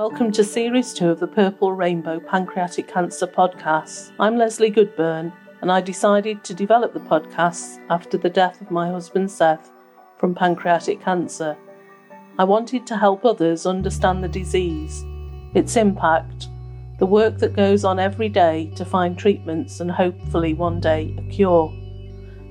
Welcome to Series 2 of the Purple Rainbow Pancreatic Cancer Podcasts. I'm Leslie Goodburn, and I decided to develop the podcasts after the death of my husband Seth from pancreatic cancer. I wanted to help others understand the disease, its impact, the work that goes on every day to find treatments and hopefully one day a cure.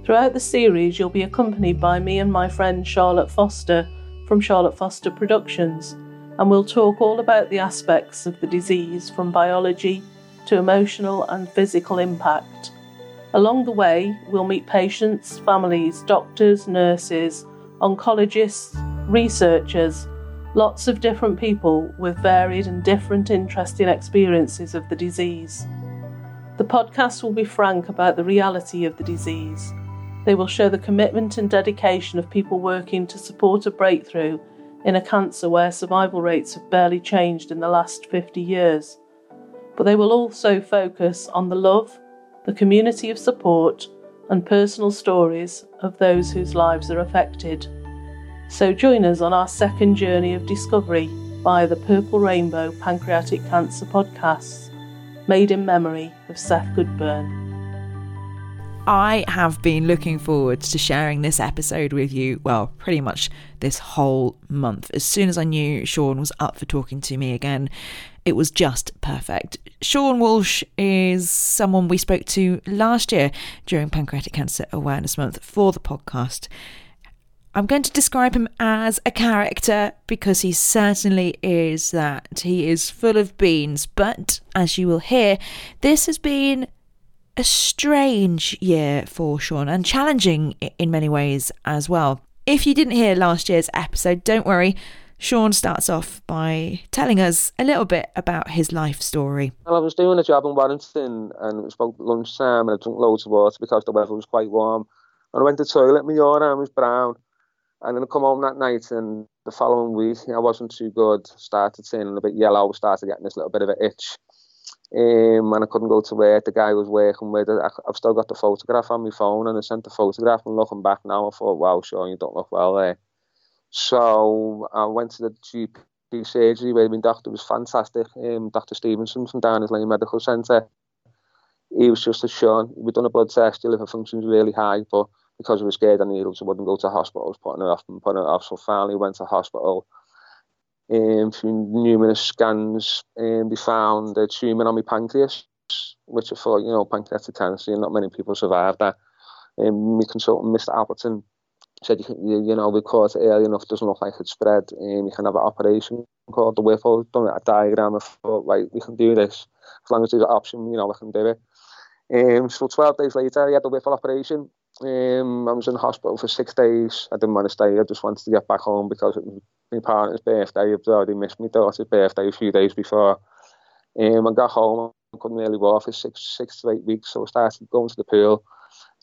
Throughout the series, you'll be accompanied by me and my friend Charlotte Foster from Charlotte Foster Productions and we'll talk all about the aspects of the disease from biology to emotional and physical impact. Along the way, we'll meet patients, families, doctors, nurses, oncologists, researchers, lots of different people with varied and different interesting experiences of the disease. The podcast will be frank about the reality of the disease. They will show the commitment and dedication of people working to support a breakthrough in a cancer where survival rates have barely changed in the last 50 years. But they will also focus on the love, the community of support, and personal stories of those whose lives are affected. So join us on our second journey of discovery via the Purple Rainbow Pancreatic Cancer podcasts, made in memory of Seth Goodburn. I have been looking forward to sharing this episode with you, well, pretty much this whole month. As soon as I knew Sean was up for talking to me again, it was just perfect. Sean Walsh is someone we spoke to last year during Pancreatic Cancer Awareness Month for the podcast. I'm going to describe him as a character because he certainly is that. He is full of beans, but as you will hear, this has been a strange year for Sean and challenging in many ways as well. If you didn't hear last year's episode, don't worry. Sean starts off by telling us a little bit about his life story. Well, I was doing a job in Warrington and it was about lunchtime and I drank loads of water because the weather was quite warm. And I went to the toilet, my urine was brown. And then I come home that night and the following week I wasn't too good, started turning a bit yellow, started getting this little bit of an itch um, and I couldn't go to work. The guy was working with it. I've still got the photograph on my phone, and I sent the photograph. And looking back now, I thought, wow, Sean, you don't look well there. So I went to the GP surgery where my doctor was fantastic. Um, Dr. Stevenson from Downers Lane Medical Centre. He was just a Sean. We'd done a blood test. Your liver function's really high, but because I was scared of needles, I wouldn't go to hospital. I was putting it off and putting it off. So finally went to hospital um, numerous scans um, they found a tumour on my pancreas, which I thought, you know, pancreatic cancer, not many people survive that. Um, my consultant, Mr. Appleton, said, you, you know, we caught it early enough, doesn't look like it's spread, um, you can have an operation called the Whipple, done a diagram, oh, I thought, like, we can do this, as long as there's an option, you know, we can do it. Um, so 12 days later, he had the Whipple operation, Um, I was in hospital for six days. I didn't want to stay. I just wanted to get back home because it was my partner's birthday. I'd already missed my daughter's birthday a few days before. Um, I got home. I couldn't really walk for six, six to eight weeks. So I started going to the pool.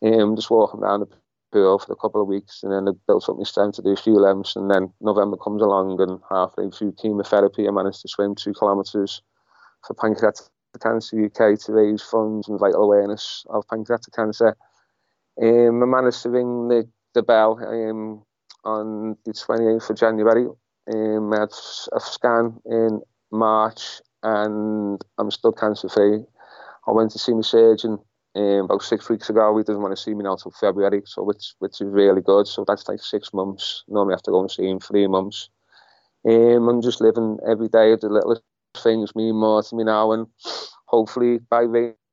Um, just walking around the pool for a couple of weeks, and then I built up my strength to do a few lengths. And then November comes along, and halfway through chemotherapy, I managed to swim two kilometres for pancreatic cancer UK to raise funds and vital awareness of pancreatic cancer. Um, I managed to ring the, the bell um, on the 28th of January. Um, I had a scan in March and I'm still cancer free. I went to see my surgeon um, about six weeks ago. He doesn't want to see me now until February, so which which is really good. So that's like six months. Normally I have to go and see him three months. Um, I'm just living every day. The little things mean more to me now, and hopefully by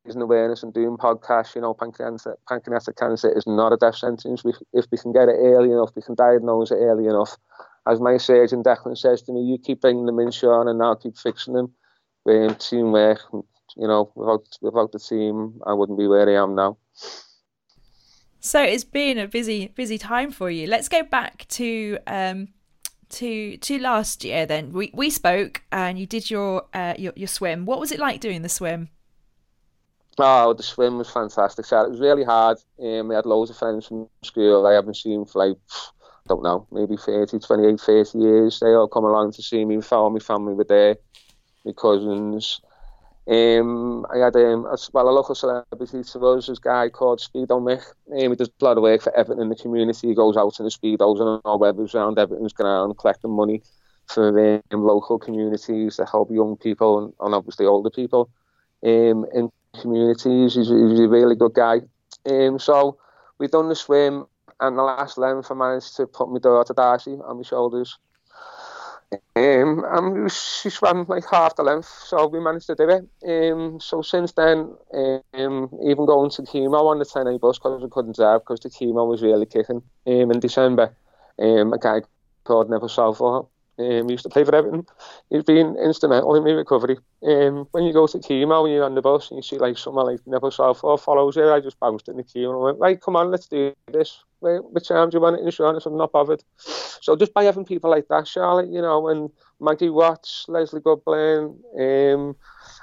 raising awareness and doing podcasts, you know, pancreatic, pancreatic cancer is not a death sentence. We, if we can get it early enough, we can diagnose it early enough. As my surgeon Declan says to me, you keep bringing them in, Sean, and I'll keep fixing them. We're in teamwork. You know, without without the team, I wouldn't be where I am now. So it's been a busy busy time for you. Let's go back to um, to to last year. Then we we spoke, and you did your uh, your your swim. What was it like doing the swim? Oh, the swim was fantastic. So it was really hard. Um, had loads of friends from school I haven't seen for like, I don't know, maybe 30, 28, 30 years. They all come along to see me. Follow my family were there, my cousins. Um, I had um, a, well, a local celebrity to us, this guy called Speedo Mick. Um, he does a lot of work for Everton in the community. He goes out in the Speedos and all weathers around Everton's ground collecting money for um, local communities to help young people and, and obviously older people um, in communities. He's, he's a really good guy. Um, so we done the swim, and the last length I managed to put my daughter Darcy on my shoulders. Um, and she swam like half the length, so we managed to do it. Um, so since then, um, even going to chemo on the 10A bus because I couldn't drive because the chemo was really kicking. Um, in December, um, a guy called Neville Southall um, he used to play for Everton. He's been instrumental in my recovery. Um, when you go to chemo and you're on the bus and you see like someone like Neville Southall follows you, I just bounced in the queue and I went, right, come on, let's do this. Which arm do you want it insurance? I'm not bothered. So just by having people like that, Charlotte, you know, and Maggie Watts, Leslie Goodburn, um,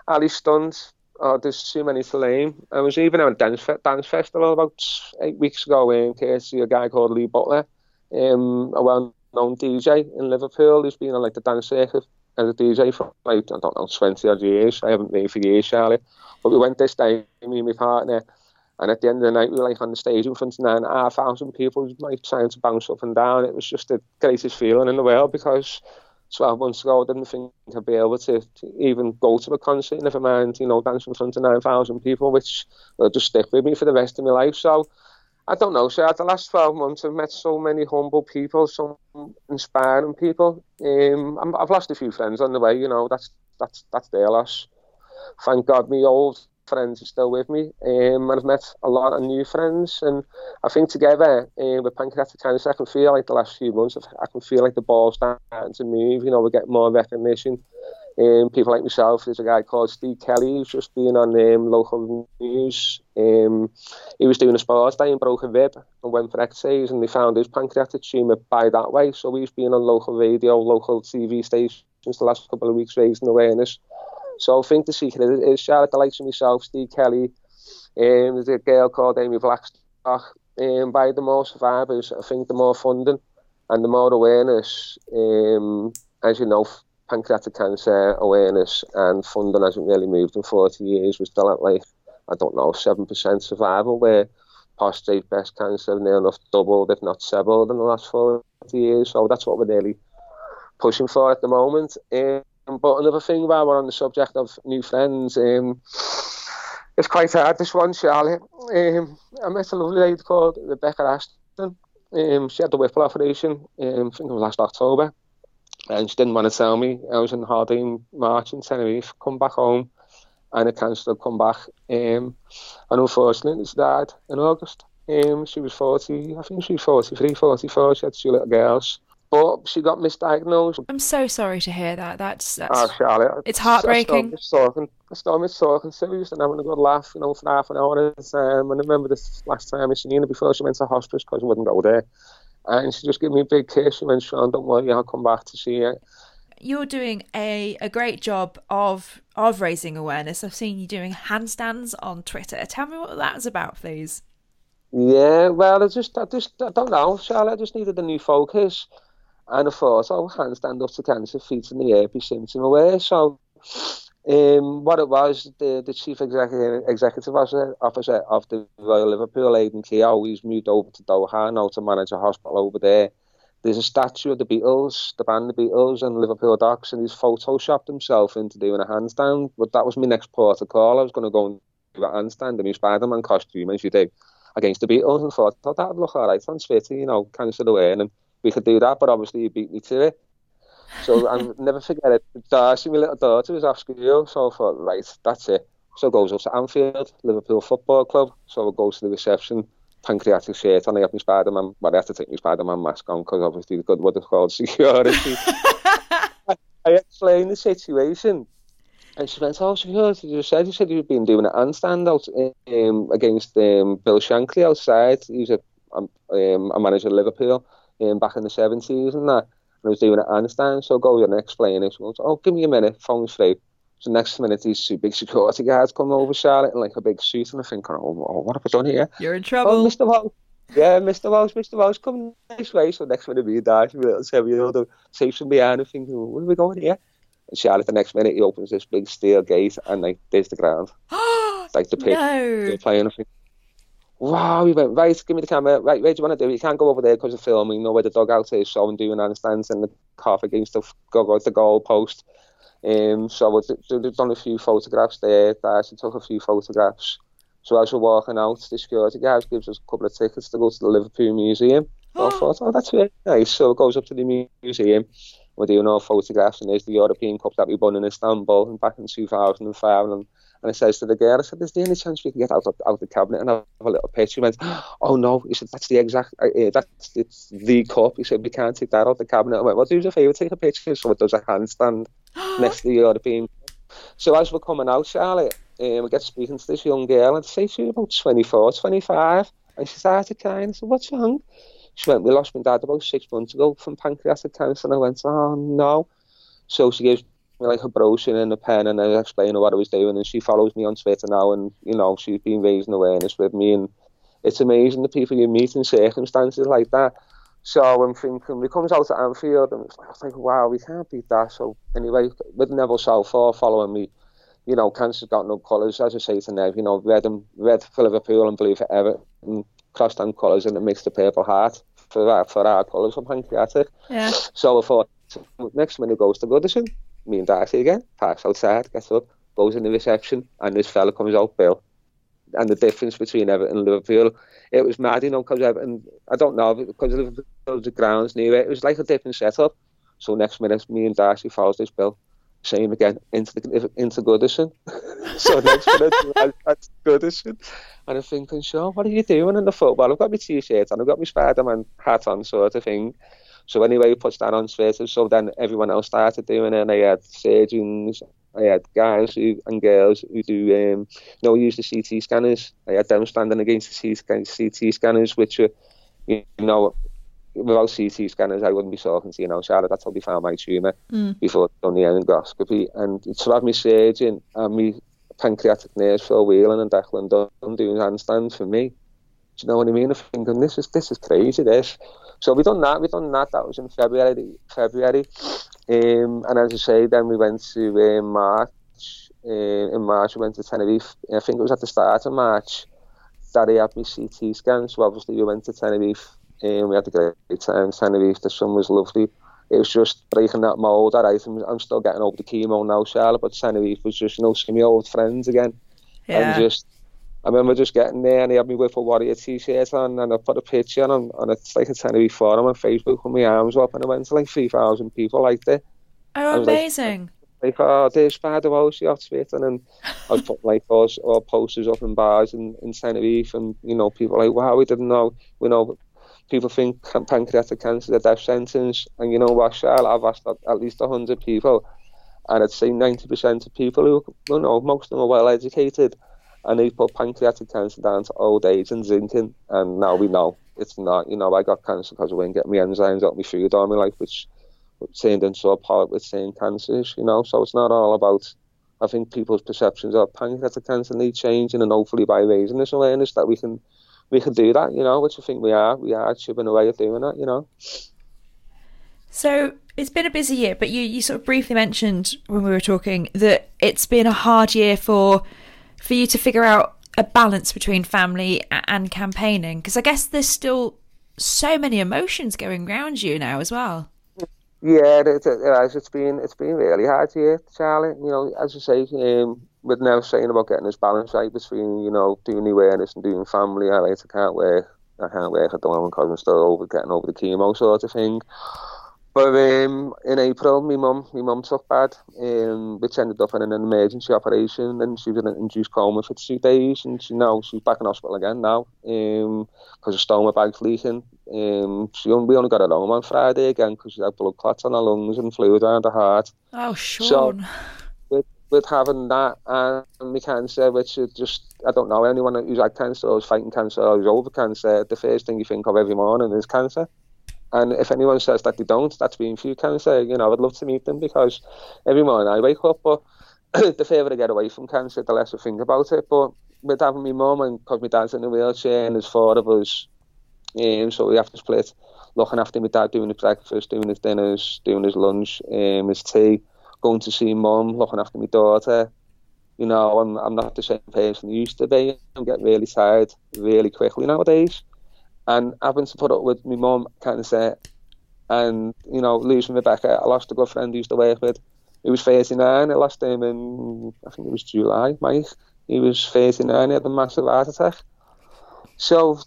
Ali Stunt, oh, there's too many to name. I was even at a dance, dance festival about eight weeks ago in courtesy a guy called Lee Butler, um, a well known DJ in Liverpool who's been on like the dance circuit as a DJ for like, I don't know, 20 odd years. I haven't been for years, Charlie. But we went this day, me and my partner, and at the end of the night, we were like on the stage in front of nine and a half thousand people, like trying to bounce up and down. It was just the greatest feeling in the world because 12 months ago, I didn't think I'd be able to, to even go to a concert, never mind, you know, dance in front of 9,000 people, which will just stick with me for the rest of my life. So I don't know. So the last 12 months, I've met so many humble people, some inspiring people. Um, I've lost a few friends on the way. You know, that's that's that's their loss. Thank God, my old friends are still with me, um, and I've met a lot of new friends. And I think together um, with pancreatic cancer, I can feel like the last few months, I can feel like the ball's starting to move. You know, we get more recognition. Um, people like myself, there's a guy called Steve Kelly who's just been on um, local news. Um, he was doing a sports day broke a rib and went for X-rays and they found his pancreatic tumour by that way. So he's been on local radio, local TV stations the last couple of weeks raising awareness. So I think the secret is, is Charlotte, the likes of myself, Steve Kelly, um, there's a girl called Amy Blackstock. Um, by the more survivors, I think the more funding and the more awareness, um, as you know, pancreatic cancer awareness and funding hasn't really moved in 40 years. We're still at like, I don't know, 7% survival, where prostate breast cancer near enough doubled, if not trebled, in the last 40 years. So that's what we're really pushing for at the moment. Um, but another thing while we're on the subject of new friends, um, it's quite hard, this one, Charlie. Um, I met a lovely lady called Rebecca Ashton. Um, she had the Whipple operation, um, I think it was last October and she didn't want to tell me. I was in holiday March in Tenerife, come back home, and I cancelled, come back. Um, and unfortunately, she died in August. Um, she was 40, I think she was 43, 44, she had two little girls. But she got misdiagnosed. I'm so sorry to hear that. That's, that's oh, Charlotte. It's heartbreaking. I still talking. I still miss talking her and having a good laugh, you know, for half an hour. Um, and I remember this last time I seen her before she went to hospice because I wouldn't go there. Eh, and she just gave me a big kiss and went, Sean, don't worry, I'll come back to see you. You're doing a, a great job of of raising awareness. I've seen you doing handstands on Twitter. Tell me what that's about, please. Yeah, well, I just, I just, I don't know, Charlotte. I just needed a new focus, and I thought, oh, handstand up to cancer, feet in the air, be symptom aware. So um, what it was, the, the chief executive, executive officer of the Royal Liverpool, Aidan Kehoe, he's moved over to Doha now to manage a hospital over there. There's a statue of the Beatles, the band The Beatles, and Liverpool Docks, and he's photoshopped himself into doing a handstand. But that was my next port of call. I was going to go and do a handstand in my Spider-Man costume, as you do, against the Beatles, and thought, thought that'd look all right on Twitter, you know, cancel away, and we could do that, but obviously you beat me to it. So I'll never forget it. Darcy, my little daughter, was off school, so I thought, right, that's it. So I goes up to Anfield, Liverpool Football Club. So I goes to the reception, pancreatic shirt, and I have my Spider-Man, but I have to take my Spider-Man mask on because obviously the good what it's called security. I, I explained the situation. And she went, oh, security, you said, you said you've been doing an handstand out um, against um, Bill Shankly outside. He's a, um, um, a manager of Liverpool um, back in the 70s and that. I was doing it handstand, so I go and explain it. She goes, oh, give me a minute, phone's free. So next minute, these two big security guards come over Charlotte in like a big suit, and I think, oh, oh what have I done here? You're in trouble. Oh, Mr. Walsh. Yeah, Mr. Walsh, Mr. Walsh, come this way. So next minute, me and we little seven year old safe from behind, and thinking, where are we going here? And Charlotte, the next minute, he opens this big steel gate, and like, there's the ground. like the pit. No. playing, I think, wow, he went, right, give me the camera, right, where do you want to do it? You can't go over there because of film, you know where the dugout is, so I'm doing handstands and the calf against the, go the goal post. Um, so I've done a few photographs there, Darcy took a few photographs. So as we're walking out, the security gives us a couple of tickets to go to the Liverpool Museum. So I thought, oh, that's really nice. So it goes up to the museum. We're doing our photographs, and there's the European Cup that we won in Istanbul and back in 2005. And and I says to the girl, I said, "Is there any chance we can get out of out the cabinet and I have a little picture?" He went, "Oh no," he said, "That's the exact, uh, that's it's the cup." He said, "We can't take that out of the cabinet." I went, "Well, do us a favour, take a picture." So it does a handstand next to the European. So as we're coming out, Charlotte, um, we get speaking to this young girl, and say she's about 24, 25, and she started crying. I said, "What's wrong?" She went, "We lost my dad about six months ago from pancreatic cancer," and I went, "Oh no." So she gives me like a brochure and a pen and I explain what I was doing and she follows me on Twitter now and you know she's been raising awareness with me and it's amazing the people you meet in circumstances like that. So I'm thinking we comes out to Anfield and it's like, I was like wow we can't beat that. So anyway with Neville Southall following me you know cancer's got no colours as I say to Nev you know red and red for Liverpool and blue for Everton and crossed on colours and it makes the purple heart for for colours for pancreatic yeah so I thought next minute goes to Goodison me and Darcy again, parks outside, gets up, goes in the reception, and this fella comes out, Bill. And the difference between Everton and Liverpool, it was mad, you know, because Everton, I don't know, because Liverpool's the grounds near it, it was like a different setup. So next minute, me and Darcy follows this Bill, same again, into the into Goodison. so next minute, that's Goodison. And I'm thinking, sure, what are you doing in the football? I've got my t-shirt and I've got my Spider-Man hat on, sort of thing. So anyway, he puts that on Twitter. So then everyone else started doing it. And I had surgeons, I had guys who, and girls who do, um, you know, use the CT scanners. I had them standing against the CT scanners, which are, you know, without CT scanners, I wouldn't be talking to you now, Charlotte. That's how we found my tumour mm. before done the endoscopy. And to have me surgeon and me pancreatic nurse Phil Whelan and Declan Dunn doing handstands for me. Do you know what I mean? I'm thinking, this is, this is crazy, this. So we done that. We done that. That was in February. February, um, and as I say, then we went to uh, March. Uh, in March, we went to Tenerife. I think it was at the start of March that he had me CT scan. So obviously, we went to Tenerife. And we had a great time. Tenerife. The sun was lovely. It was just breaking that mold. All right, I'm, I'm still getting over the chemo now, Charlotte. But Tenerife was just, you know, seeing my old friends again, yeah. and just I remember just getting there and he had me with a Warrior t-shirt on and I put a picture on and it's like a Tenerife forum on Facebook with my arms up and I went to like 3,000 people oh, like that. Oh, amazing. Like, like, oh, there's Spider off Twitter and I was putting like those or posters up in bars in, in Tenerife and, you know, people like, wow, we didn't know, we know, people think pancreatic cancer is a death sentence and you know what, Charles, I've asked at least 100 people and I'd say 90% of people who, you know, most of them are well educated and they put pancreatic cancer down to old age and drinking, and now we know it's not. You know, I got cancer because I wouldn't get my enzymes out my food all my life, which turned into a polyp with same cancers. You know, so it's not all about. I think people's perceptions of pancreatic cancer need changing, and hopefully by raising this awareness that we can we can do that. You know, which I think we are. We are chipping away at doing that. You know. So it's been a busy year, but you, you sort of briefly mentioned when we were talking that it's been a hard year for for you to figure out a balance between family and campaigning? Because I guess there's still so many emotions going around you now as well. Yeah, it, it has. It's been it's been really hard here, Charlie. You know, as you say, um, with now saying about getting this balance right between you know doing the awareness and doing family. I like I can't work. I can't work at the moment because I'm still over getting over the chemo sort of thing. But um, in April, my mum, my mum took bad, um, which ended up in an emergency operation, and she was in an induced coma for two days, and she now she's back in hospital again now, um, because her stoma bag's leaking. Um, she only, we only got her home on Friday again because she had blood clots on her lungs and fluid around her heart. Oh, Sean. So, with, having that and my cancer, which is just, I don't know, anyone who's had cancer or is fighting cancer or is over cancer, the first thing you think of every morning is cancer. And if anyone says that they don't, that's being few cancer. You know, I'd love to meet them because every morning I wake up, but the further I get away from cancer, the less I think about it. But with having my mum and because my dad's in a wheelchair and there's four of us, um, so we have to split. Looking after my dad, doing his breakfast, doing his dinners, doing his lunch, um, his tea, going to see mum, looking after my daughter. You know, I'm, I'm not the same person I used to be. I'm getting really tired really quickly nowadays. And having to put up with my mum kind of say, and, you know, losing Rebecca, I lost a good friend I used to work with. He was 39. I lost him in, I think it was July, Mike. He was 39. He had a massive heart attack. So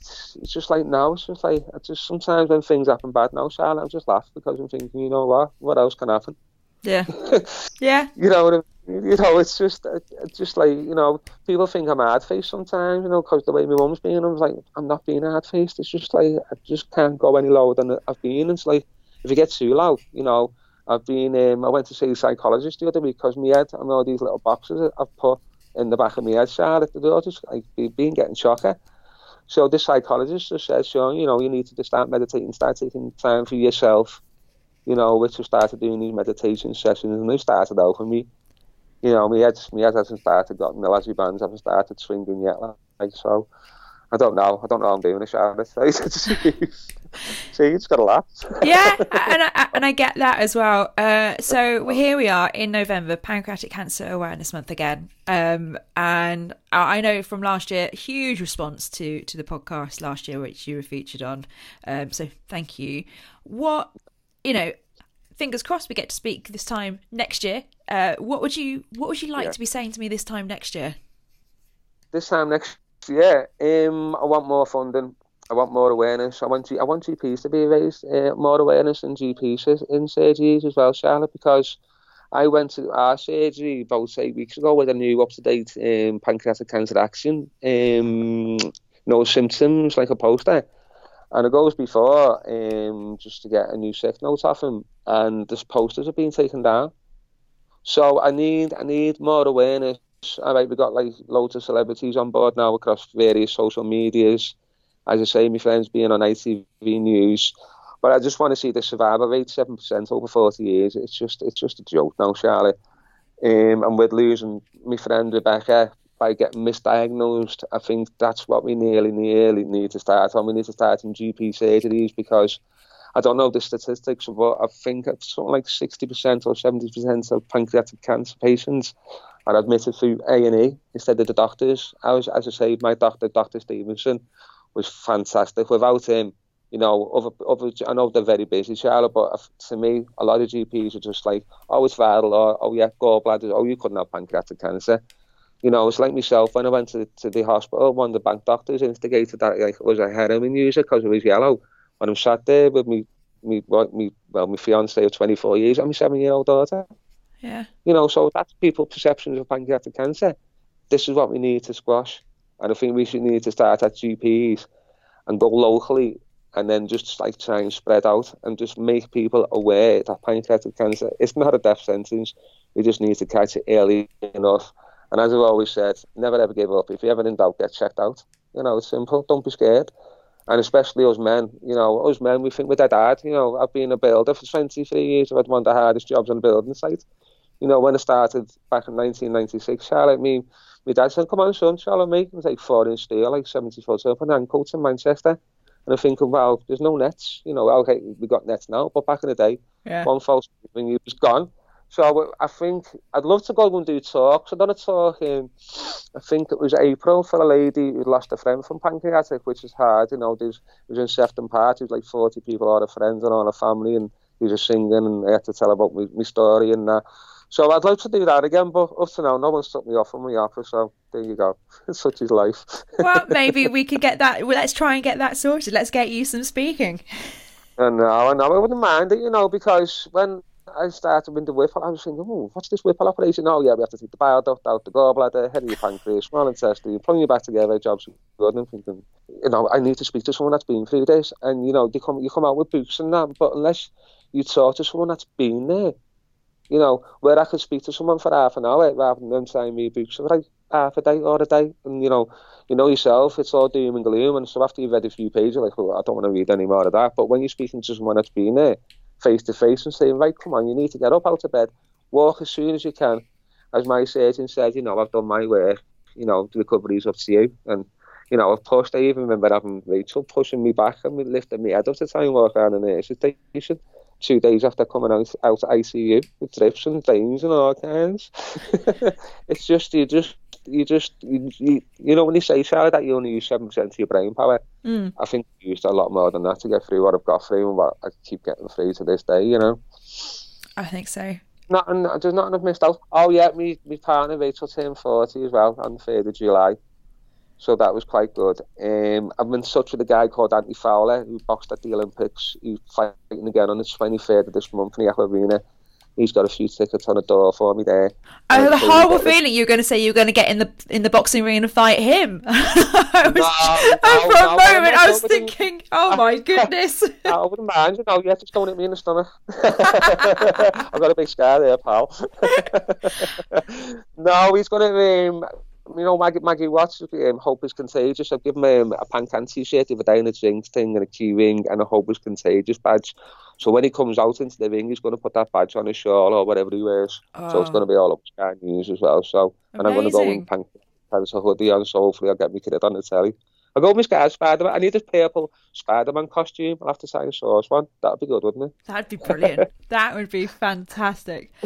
it's just like now, it's just like, just sometimes when things happen bad now, Charlotte, I just laugh because I'm thinking, you know what, what else can happen? Yeah. yeah. you know what I mean? You know, it's just, it's just like, you know, people think I'm hard faced sometimes, you know, because the way my mum's being, I was like, I'm not being hard faced. It's just like, I just can't go any lower than I've been. It's like, if you get too low, you know, I've been, um, I went to see a psychologist the other week because my head and all these little boxes I've put in the back of my head, Charlotte, they're just like, been getting shocker. So this psychologist just says, Sean, you know, you need to just start meditating, start taking time for yourself, you know, which I started doing these meditation sessions and they started out for me. You know, my head, my head hasn't started gotten the bands haven't started swinging yet. Like, so I don't know. I don't know I'm doing a Charlotte. See, it's got a laugh. yeah, and I, and I get that as well. Uh, so here we are in November, Pancreatic Cancer Awareness Month again, um, and I know from last year, huge response to to the podcast last year, which you were featured on. Um, so thank you. What you know, fingers crossed we get to speak this time next year. Uh, what would you What would you like yeah. to be saying to me this time next year? This time next year, um, I want more funding. I want more awareness. I want I want GPs to be raised, uh, more awareness in GPs in surgeries as well, Charlotte, because I went to our surgery about eight weeks ago with a new up to date um, pancreatic cancer action, um, no symptoms, like a poster. And it goes before um, just to get a new sick note off him, and this posters are being taken down. So I need I need more awareness. All right, we've got like loads of celebrities on board now across various social medias as I say, my friends being on ITV News. But I just want to see the survival rate, seven percent over forty years. It's just it's just a joke now, Charlie. Um, and with losing my friend Rebecca by getting misdiagnosed, I think that's what we nearly nearly need to start on. We need to start in GP surgeries because I don't know the statistics, but I think it's something like sixty percent or seventy percent of pancreatic cancer patients are admitted through A and E instead of the doctors. I was, as I say, my doctor, Doctor Stevenson, was fantastic. Without him, you know, other, other, I know they're very busy, Charlotte, but to me, a lot of GPs are just like, oh, it's viral, or oh, yeah, gallbladder, oh, you couldn't have pancreatic cancer. You know, it's like myself when I went to, to the hospital, one of the bank doctors instigated that like, was a heroin user because it was yellow. When I'm sat there with me, me, me well, my fiance of 24 years and my seven year old daughter. Yeah. You know, so that's people's perceptions of pancreatic cancer. This is what we need to squash. And I think we should need to start at GPs and go locally and then just like try and spread out and just make people aware that pancreatic cancer is not a death sentence. We just need to catch it early enough. And as I've always said, never ever give up. If you ever in doubt, get checked out. You know, it's simple. Don't be scared. And especially us men, you know, us men, we think we're dead hard. You know, I've been a builder for 23 years. I've had one of the hardest jobs on a building site. You know, when I started back in 1996, Charlotte, I mean, my dad said, come on, son, shall I make? It was like four inch steel, like 70 foot up and ankles in Manchester. And I'm thinking, well, there's no nets. You know, okay, we got nets now, but back in the day, yeah. one false when you was gone. So I think I'd love to go and do talks. I've done a talk in, I think it was April for a lady who lost a friend from pancreatic, which is hard. You know, there's, it was in Sefton Park, there was like 40 people, all the friends and all the family, and he was singing, and I had to tell about my, my story and that. So I'd like to do that again, but up to now, no one's took me off on my offer, so there you go. Such is life. well, maybe we could get that. Well, let's try and get that sorted. Let's get you some speaking. And no, I know. I wouldn't mind it, you know, because when I started with the Whipple, I was thinking, oh, what's this Whipple operation? Oh, yeah, we have to take the bile duct out, the gallbladder, head of your pancreas, small intestine, pulling you back together, job's good. And thinking, you know, I need to speak to someone that's been through this. And, you know, come, you come out with books and that, but unless you talk to someone that's been there, you know, where I could speak to someone for half an hour rather than them me books for like half a day or a day. And, you know, you know yourself, it's all doom and gloom. And so after you've read a few pages, like, well, I don't want to read any more of that. But when you're speaking to someone that's been there face to face and saying, right, come on, you need to get up out of bed, walk as soon as you can. As my surgeon said, you know, I've done my work, you know, the recovery's up to you. And, you know, I've pushed, I even remember having Rachel pushing me back and lifting me head up to try and walk around the nurse's station two days after coming out out of ICU with drips and things and all kinds. it's just you just you just you, you, you know when you say Sarah that you only use seven percent of your brain power. Mm. I think I used a lot more than that to get through what I've got through and what I keep getting through to this day. You know. I think so. Not and there's nothing I've missed out. Oh yeah, me, my partner Rachel turned 40 as well on the 3rd of July. So that was quite good. Um, I'm in touch with a guy called Andy Fowler who boxed at the Olympics. He's fighting again on the 23rd of this month in the Aqua Arena. He's got a few tickets on the door for me there. I had a horrible feeling you were going to say you were going to get in the in the boxing ring and fight him. I was, No, for a no, moment, I was thinking, oh my goodness. I wouldn't mind, you know, yeah, just going at me in the stomach. I've got a big scar there, pal. no, he's going to, um, you know, Maggie, Maggie Watts, um, Hope is Contagious. I've given him a Pancan t-shirt the other day and a Jinx thing and a key ring and a Hope is Contagious badge. So when he comes out into the ring, he's going to put that badge on his shawl or whatever he wears. So it's Oh. going to be all up Sky News as well. So, and I'm going to go in Pan- pants a hoodie on, so hopefully I'll get me kid on the telly. I'll go with my Sky Spider-Man. I need a purple Spider-Man costume. I'll have to sign a source one. That'd be good, wouldn't it? That'd be brilliant. that would be fantastic.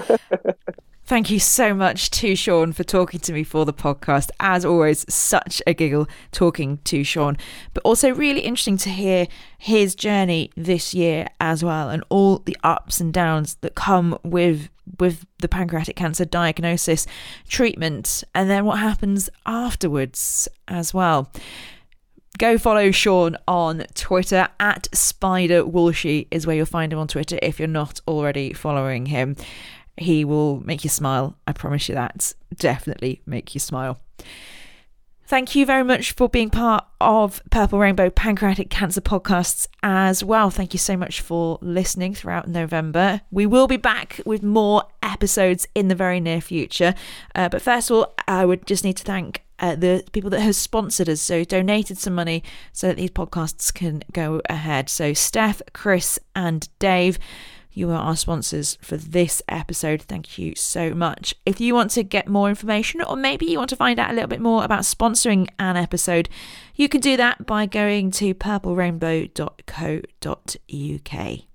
Thank you so much to Sean for talking to me for the podcast. As always, such a giggle talking to Sean, but also really interesting to hear his journey this year as well and all the ups and downs that come with with the pancreatic cancer diagnosis, treatment, and then what happens afterwards as well go follow Sean on Twitter at Spider Walshy is where you'll find him on Twitter if you're not already following him. He will make you smile. I promise you that. Definitely make you smile. Thank you very much for being part of Purple Rainbow Pancreatic Cancer Podcasts as well. Thank you so much for listening throughout November. We will be back with more episodes in the very near future. Uh, but first of all, I would just need to thank uh, the people that have sponsored us, so donated some money so that these podcasts can go ahead. So, Steph, Chris, and Dave. You are our sponsors for this episode. Thank you so much. If you want to get more information, or maybe you want to find out a little bit more about sponsoring an episode, you can do that by going to purplerainbow.co.uk.